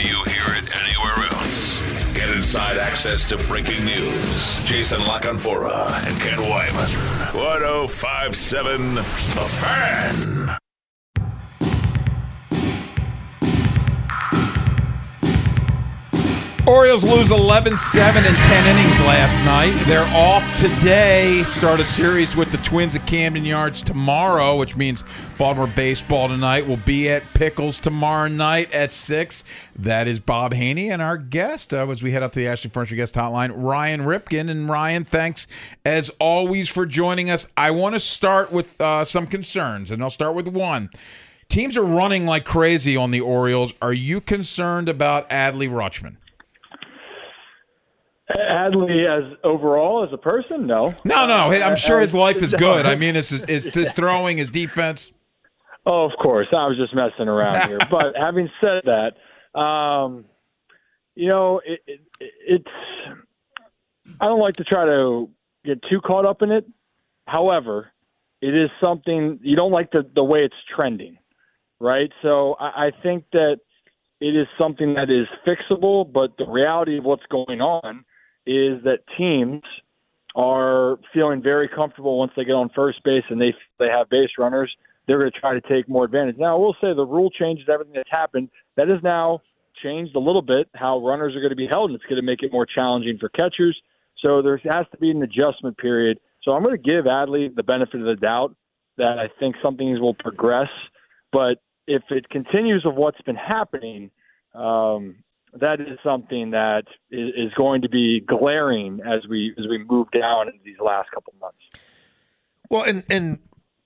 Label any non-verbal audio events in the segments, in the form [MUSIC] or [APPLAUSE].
You hear it anywhere else, get inside access to breaking news. Jason La Canfora and Ken Weinman. 1057 The Fan. Orioles lose 11 7 in 10 innings last night. They're off today. Start a series with the Twins at Camden Yards tomorrow, which means Baltimore baseball tonight will be at Pickles tomorrow night at 6. That is Bob Haynie and our guest uh, as we head up to the Ashley Furniture Guest Hotline, Ryan Ripken. And Ryan, thanks as always for joining us. I want to start with uh, some concerns, and I'll start with one. Teams are running like crazy on the Orioles. Are you concerned about Adley Rutschman? Adley, as overall as a person, no. No, no. I'm sure his life is [LAUGHS] good. I mean, it's his, his [LAUGHS] throwing, his defense. Oh, of course. I was just messing around here. [LAUGHS] but having said that, um, you know, it, it, it's. I don't like to try to get too caught up in it. However, it is something you don't like the the way it's trending, right? So I, I think that it is something that is fixable. But the reality of what's going on is that teams are feeling very comfortable once they get on first base and they they have base runners. They're going to try to take more advantage. Now, I will say the rule changes, everything that's happened, that has now changed a little bit how runners are going to be held, and it's going to make it more challenging for catchers. So there has to be an adjustment period. So I'm going to give Adley the benefit of the doubt that I think some things will progress. But if it continues of what's been happening, um, that is something that is going to be glaring as we as we move down in these last couple months. Well, and and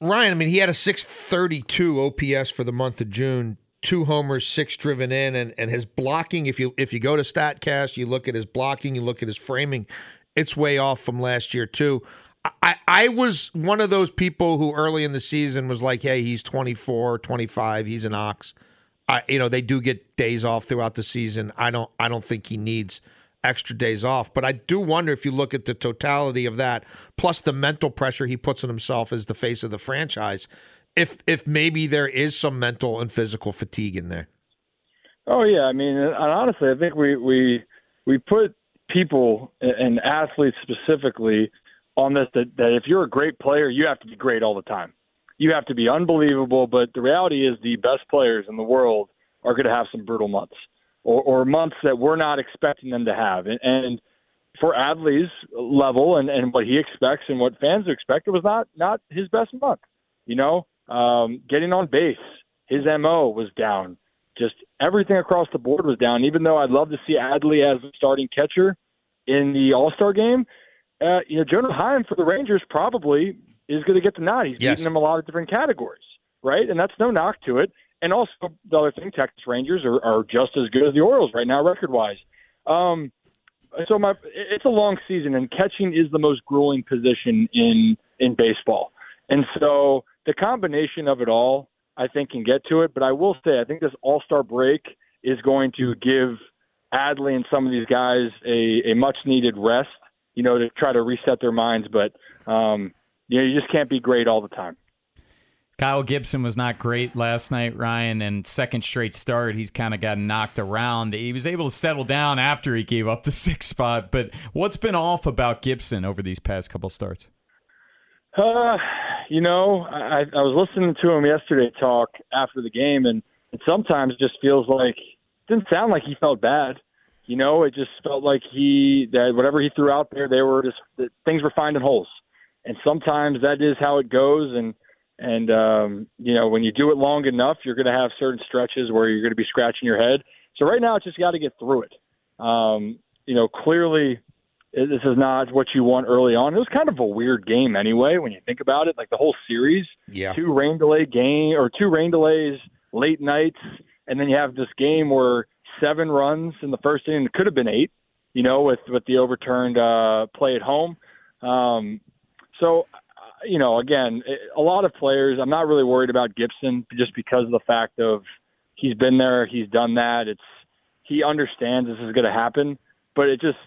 Ryan, I mean, he had a 632 OPS for the month of June, two homers, six driven in, and and his blocking. If you if you go to Statcast, you look at his blocking, you look at his framing, it's way off from last year too. I, I was one of those people who early in the season was like, hey, he's 24, 25, he's an ox. I, you know, they do get days off throughout the season. I don't, I don't think he needs extra days off. But I do wonder if you look at the totality of that, plus the mental pressure he puts on himself as the face of the franchise, if if maybe there is some mental and physical fatigue in there. Oh yeah, I mean, and honestly, I think we we we put people and athletes specifically on this that, that if you're a great player, you have to be great all the time you have to be unbelievable. But the reality is, the best players in the world are going to have some brutal months or, or months that we're not expecting them to have. And, and for Adley's level and, and what he expects and what fans expect, it was not not his best month. You know, um, getting on base, his mo was down. Just everything across the board was down. Even though I'd love to see Adley as the starting catcher in the All Star game, uh, you know, Jonah Heim for the Rangers probably is going to get the nod. He's yes. beaten them a lot of different categories, right? And that's no knock to it. And also the other thing, Texas Rangers are, are just as good as the Orioles right now, record wise. Um, so my it's a long season, and catching is the most grueling position in in baseball. And so the combination of it all, I think, can get to it. But I will say, I think this All Star break is going to give Adley and some of these guys a, a much needed rest, you know, to try to reset their minds. But um, you know, you just can't be great all the time. Kyle Gibson was not great last night, Ryan, and second straight start, he's kind of got knocked around. He was able to settle down after he gave up the [LAUGHS] sixth spot, but what's been off about Gibson over these past couple starts? Uh, you know, I, I was listening to him yesterday talk after the game, and it sometimes just feels like it didn't sound like he felt bad. You know, it just felt like he that whatever he threw out there, they were just things were finding holes, and sometimes that is how it goes. And and um, you know, when you do it long enough, you're going to have certain stretches where you're going to be scratching your head. So right now, it's just got to get through it. Um, you know, clearly, this is not what you want early on. It was kind of a weird game anyway when you think about it. Like the whole series, Yeah. two rain delay game or two rain delays, late nights, and then you have this game where seven runs in the first inning. It could have been eight, you know, with with the overturned uh, play at home. Um, so, uh, you know, again, a lot of players. I'm not really worried about Gibson just because of the fact of he's been there, he's done that. It's he understands this is going to happen, but it just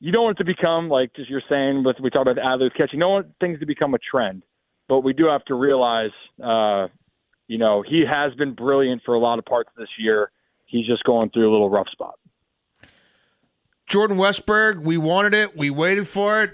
you don't want it to become like just you're saying. With we talk about Adley's catch, you don't want things to become a trend, but we do have to realize, uh, you know, he has been brilliant for a lot of parts this year. He's just going through a little rough spot. Jordan Westburg, we wanted it. We waited for it.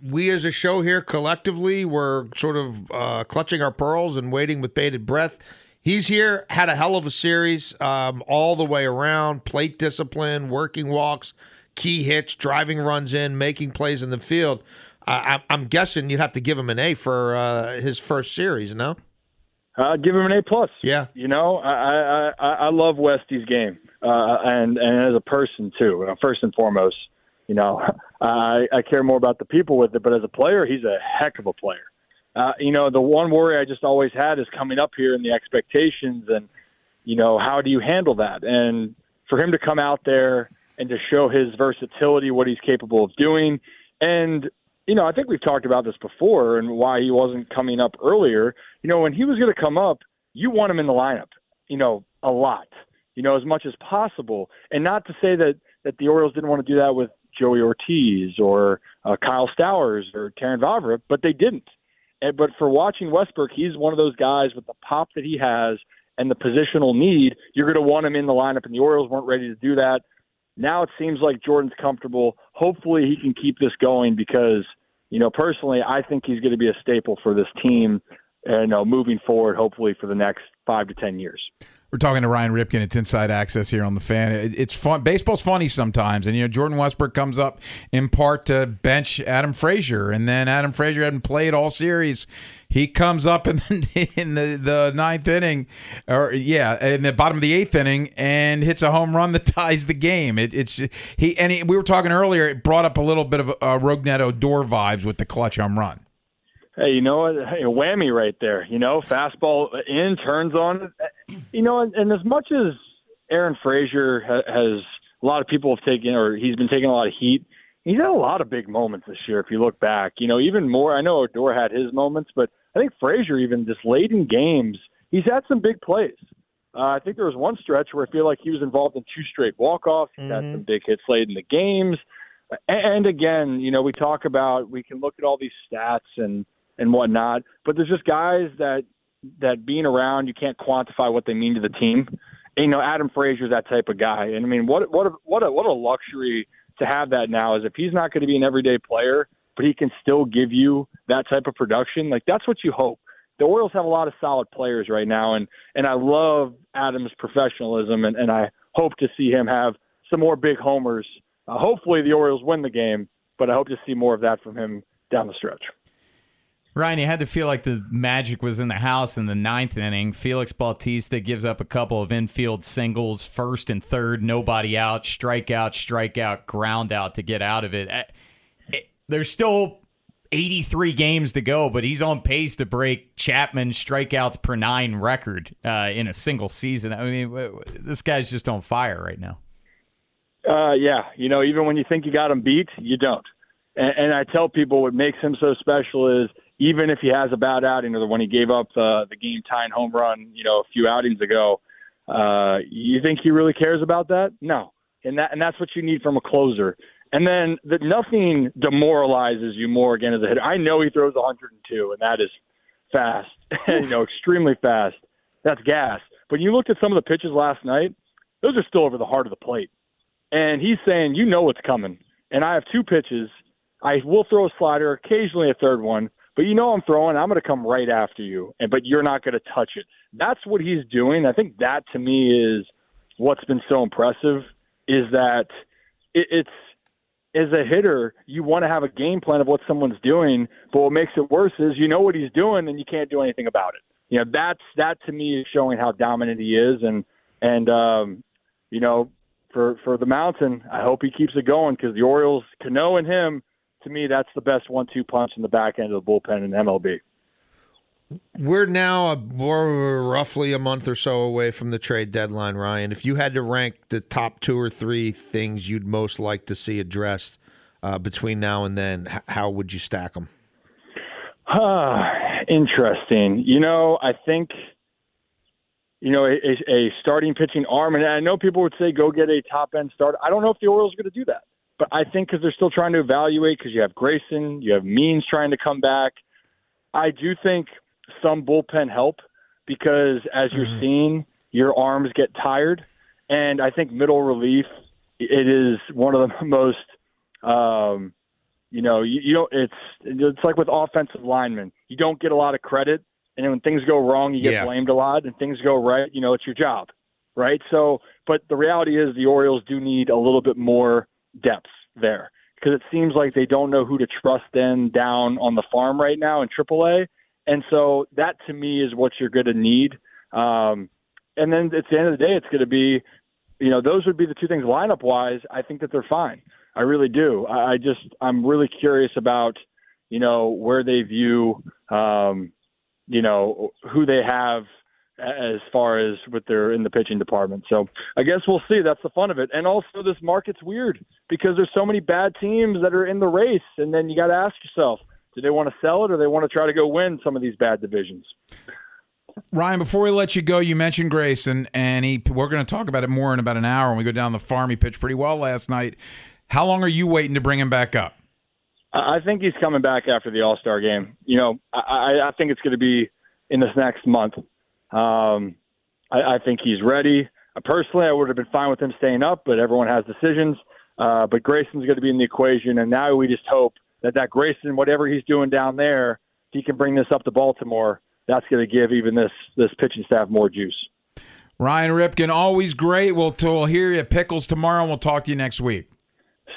We, as a show here, collectively, were sort of uh, clutching our pearls and waiting with bated breath. He's here, had a hell of a series um, all the way around plate discipline, working walks, key hits, driving runs in, making plays in the field. Uh, I, I'm guessing you'd have to give him an A for uh, his first series, no? Uh, give him an A plus. Yeah. You know, I I I, I love Westy's game, uh, and and as a person too. Uh, First and foremost, you know, [LAUGHS] I I care more about the people with it, but as a player, he's a heck of a player. Uh, you know, the one worry I just always had is coming up here and the expectations, and you know, how do you handle that? And for him to come out there and to show his versatility, what he's capable of doing, and you know, I think we've talked about this before and why he wasn't coming up earlier. You know, when he was going to come up, you want him in the lineup, you know, a lot, you know, as much as possible. And not to say that that the Orioles didn't want to do that with Joey Ortiz or uh, Kyle Stowers or Terrin Vavra, but they didn't. And, but for watching Westburg, he's one of those guys with the pop that he has and the positional need. You're going to want him in the lineup, and the Orioles weren't ready to do that. Now it seems like Jordan's comfortable. Hopefully, he can keep this going because, you know, personally, I think he's going to be a staple for this team, you know, moving forward. Hopefully, for the next five to ten years. We're talking to Ryan Ripken. It's Inside Access here on the Fan. It- It's fun. Baseball's funny sometimes, and you know Jordan Westburg comes up in part to bench Adam Frazier, and then Adam Frazier hadn't played all series. He comes up in the, [LAUGHS] in the, the ninth inning, or yeah, in the bottom of the eighth inning, and hits a home run that [LAUGHS] ties the game. It, it's he and he, we were talking earlier. It brought up a little bit of uh, Rougned Odor vibes with the clutch home run. Hey, you know what? Hey, a whammy right there. You know, fastball in, turns on. You know, and, and as much as Adam Frazier ha- has a lot of people have taken, or he's been taking a lot of heat. He's had a lot of big moments this year. If you look back, you know, even more. I know Odor had his moments, but I think Frazier even just late in games, he's had some big plays. Uh, I think there was one stretch where I feel like he was involved in two straight walk-offs. He's had some big hits late in the games. And again, you know, we talk about we can look at all these stats and and whatnot, but there's just guys that that being around you can't quantify what they mean to the team. And, you know, Adam Frazier's that type of guy, and I mean, what what a, what a what a luxury to have that now is if he's not going to be an everyday player, but he can still give you that type of production. Like that's what you hope. The Orioles have a lot of solid players right now, and and I love Adam's professionalism, and and I hope to see him have some more big homers. Uh, hopefully, the Orioles win the game, but I hope to see more of that from him down the stretch. Ryan, you had to feel like the magic was in the house in the ninth inning. Felix Bautista gives up a couple of infield singles, first and third, nobody out, strikeout, strikeout, ground out to get out of it. Eh, it- There's still 83 games to go, but he's on pace to break Chapman's strikeouts per nine record uh, in a single season. I mean, this guy's just on fire right now. Uh, yeah, you know, even when you think you got him beat, you don't. And, and I tell people what makes him so special is even if he has a bad outing, or when he gave up uh, the game tying home run, you know, a few outings ago, uh, you think he really cares about that? No, and that and that's what you need from a closer. And then that nothing demoralizes you more again as a hitter. I know he throws 102, and that is fast. [LAUGHS] you know, extremely fast. That's gas. But you looked at some of the pitches last night; those are still over the heart of the plate. And he's saying, "You know what's coming." And I have two pitches. I will throw a slider, occasionally a third one, but you know I'm throwing. I'm going to come right after you, and but you're not going to touch it. That's what he's doing. I think that to me is what's been so impressive is that it, it's as a hitter, you want to have a game plan of what someone's doing, but what makes it worse is you know what he's doing and you can't do anything about it. You know, that's that to me is showing how dominant he is and and um you know, for for the mountain, I hope he keeps it going because the Orioles, Cano and him, to me, that's the best one-two punch in the back end of the bullpen in MLB. We're now a, we're roughly a month or so away from the trade deadline, Ryan. If you had to rank the top two or three things you'd most like to see addressed uh, between now and then, h- how would you stack them? [SIGHS] Interesting. You know, I think you know a, a starting pitching arm, and I know people would say go get a top end starter. I don't know if the Orioles are going to do that, but I think because they're still trying to evaluate, because you have Grayson, you have Means trying to come back. I do think some bullpen help because as you're seeing, your arms get tired, and I think middle relief it is one of the [LAUGHS] most um, you know, you, you don't. It's it's like with offensive linemen. You don't get a lot of credit, and then when things go wrong, you get Yeah. blamed a lot. And things go right, you know, it's your job, right? So, but the reality is, the Orioles do need a little bit more depth there because it seems like they don't know who to trust in down on the farm right now in AAA, and so that to me is what you're going to need. Um, and then at the end of the day, it's going to be, you know, those would be the two things lineup wise. I think that they're fine. I really do. I, I just I'm really curious about you know where they view um, you know who they have as far as with their in the pitching department. So I guess we'll see. That's the fun of it. And also this market's weird because there's so many bad teams that are in the race, and then you got to ask yourself, do they want to sell it or they want to try to go win some of these bad divisions? Ryan, before we let you go, you mentioned Grayson, and he. We're going to talk about it more in about an hour when we go down the farm. He pitched pretty well last night. How long are you waiting to bring him back up? I think he's coming back after the All Star game. You know, I, I I think it's going to be in this next month. Um, I, I think he's ready. Uh, personally, I would have been fine with him staying up, but everyone has decisions. Uh, but Grayson's going to be in the equation, and now we just hope that that Grayson, whatever he's doing down there, he can bring this up to Baltimore. That's going to give even this this pitching staff more juice. Ryan Ripken, always great. We'll, we'll hear you at Pickles tomorrow, and we'll talk to you next week.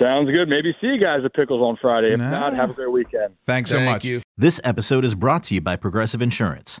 Sounds good. Maybe see you guys at Pickles on Friday. If Nah. not, have a great weekend. Thanks so Thank much. you. This episode is brought to you by Progressive Insurance.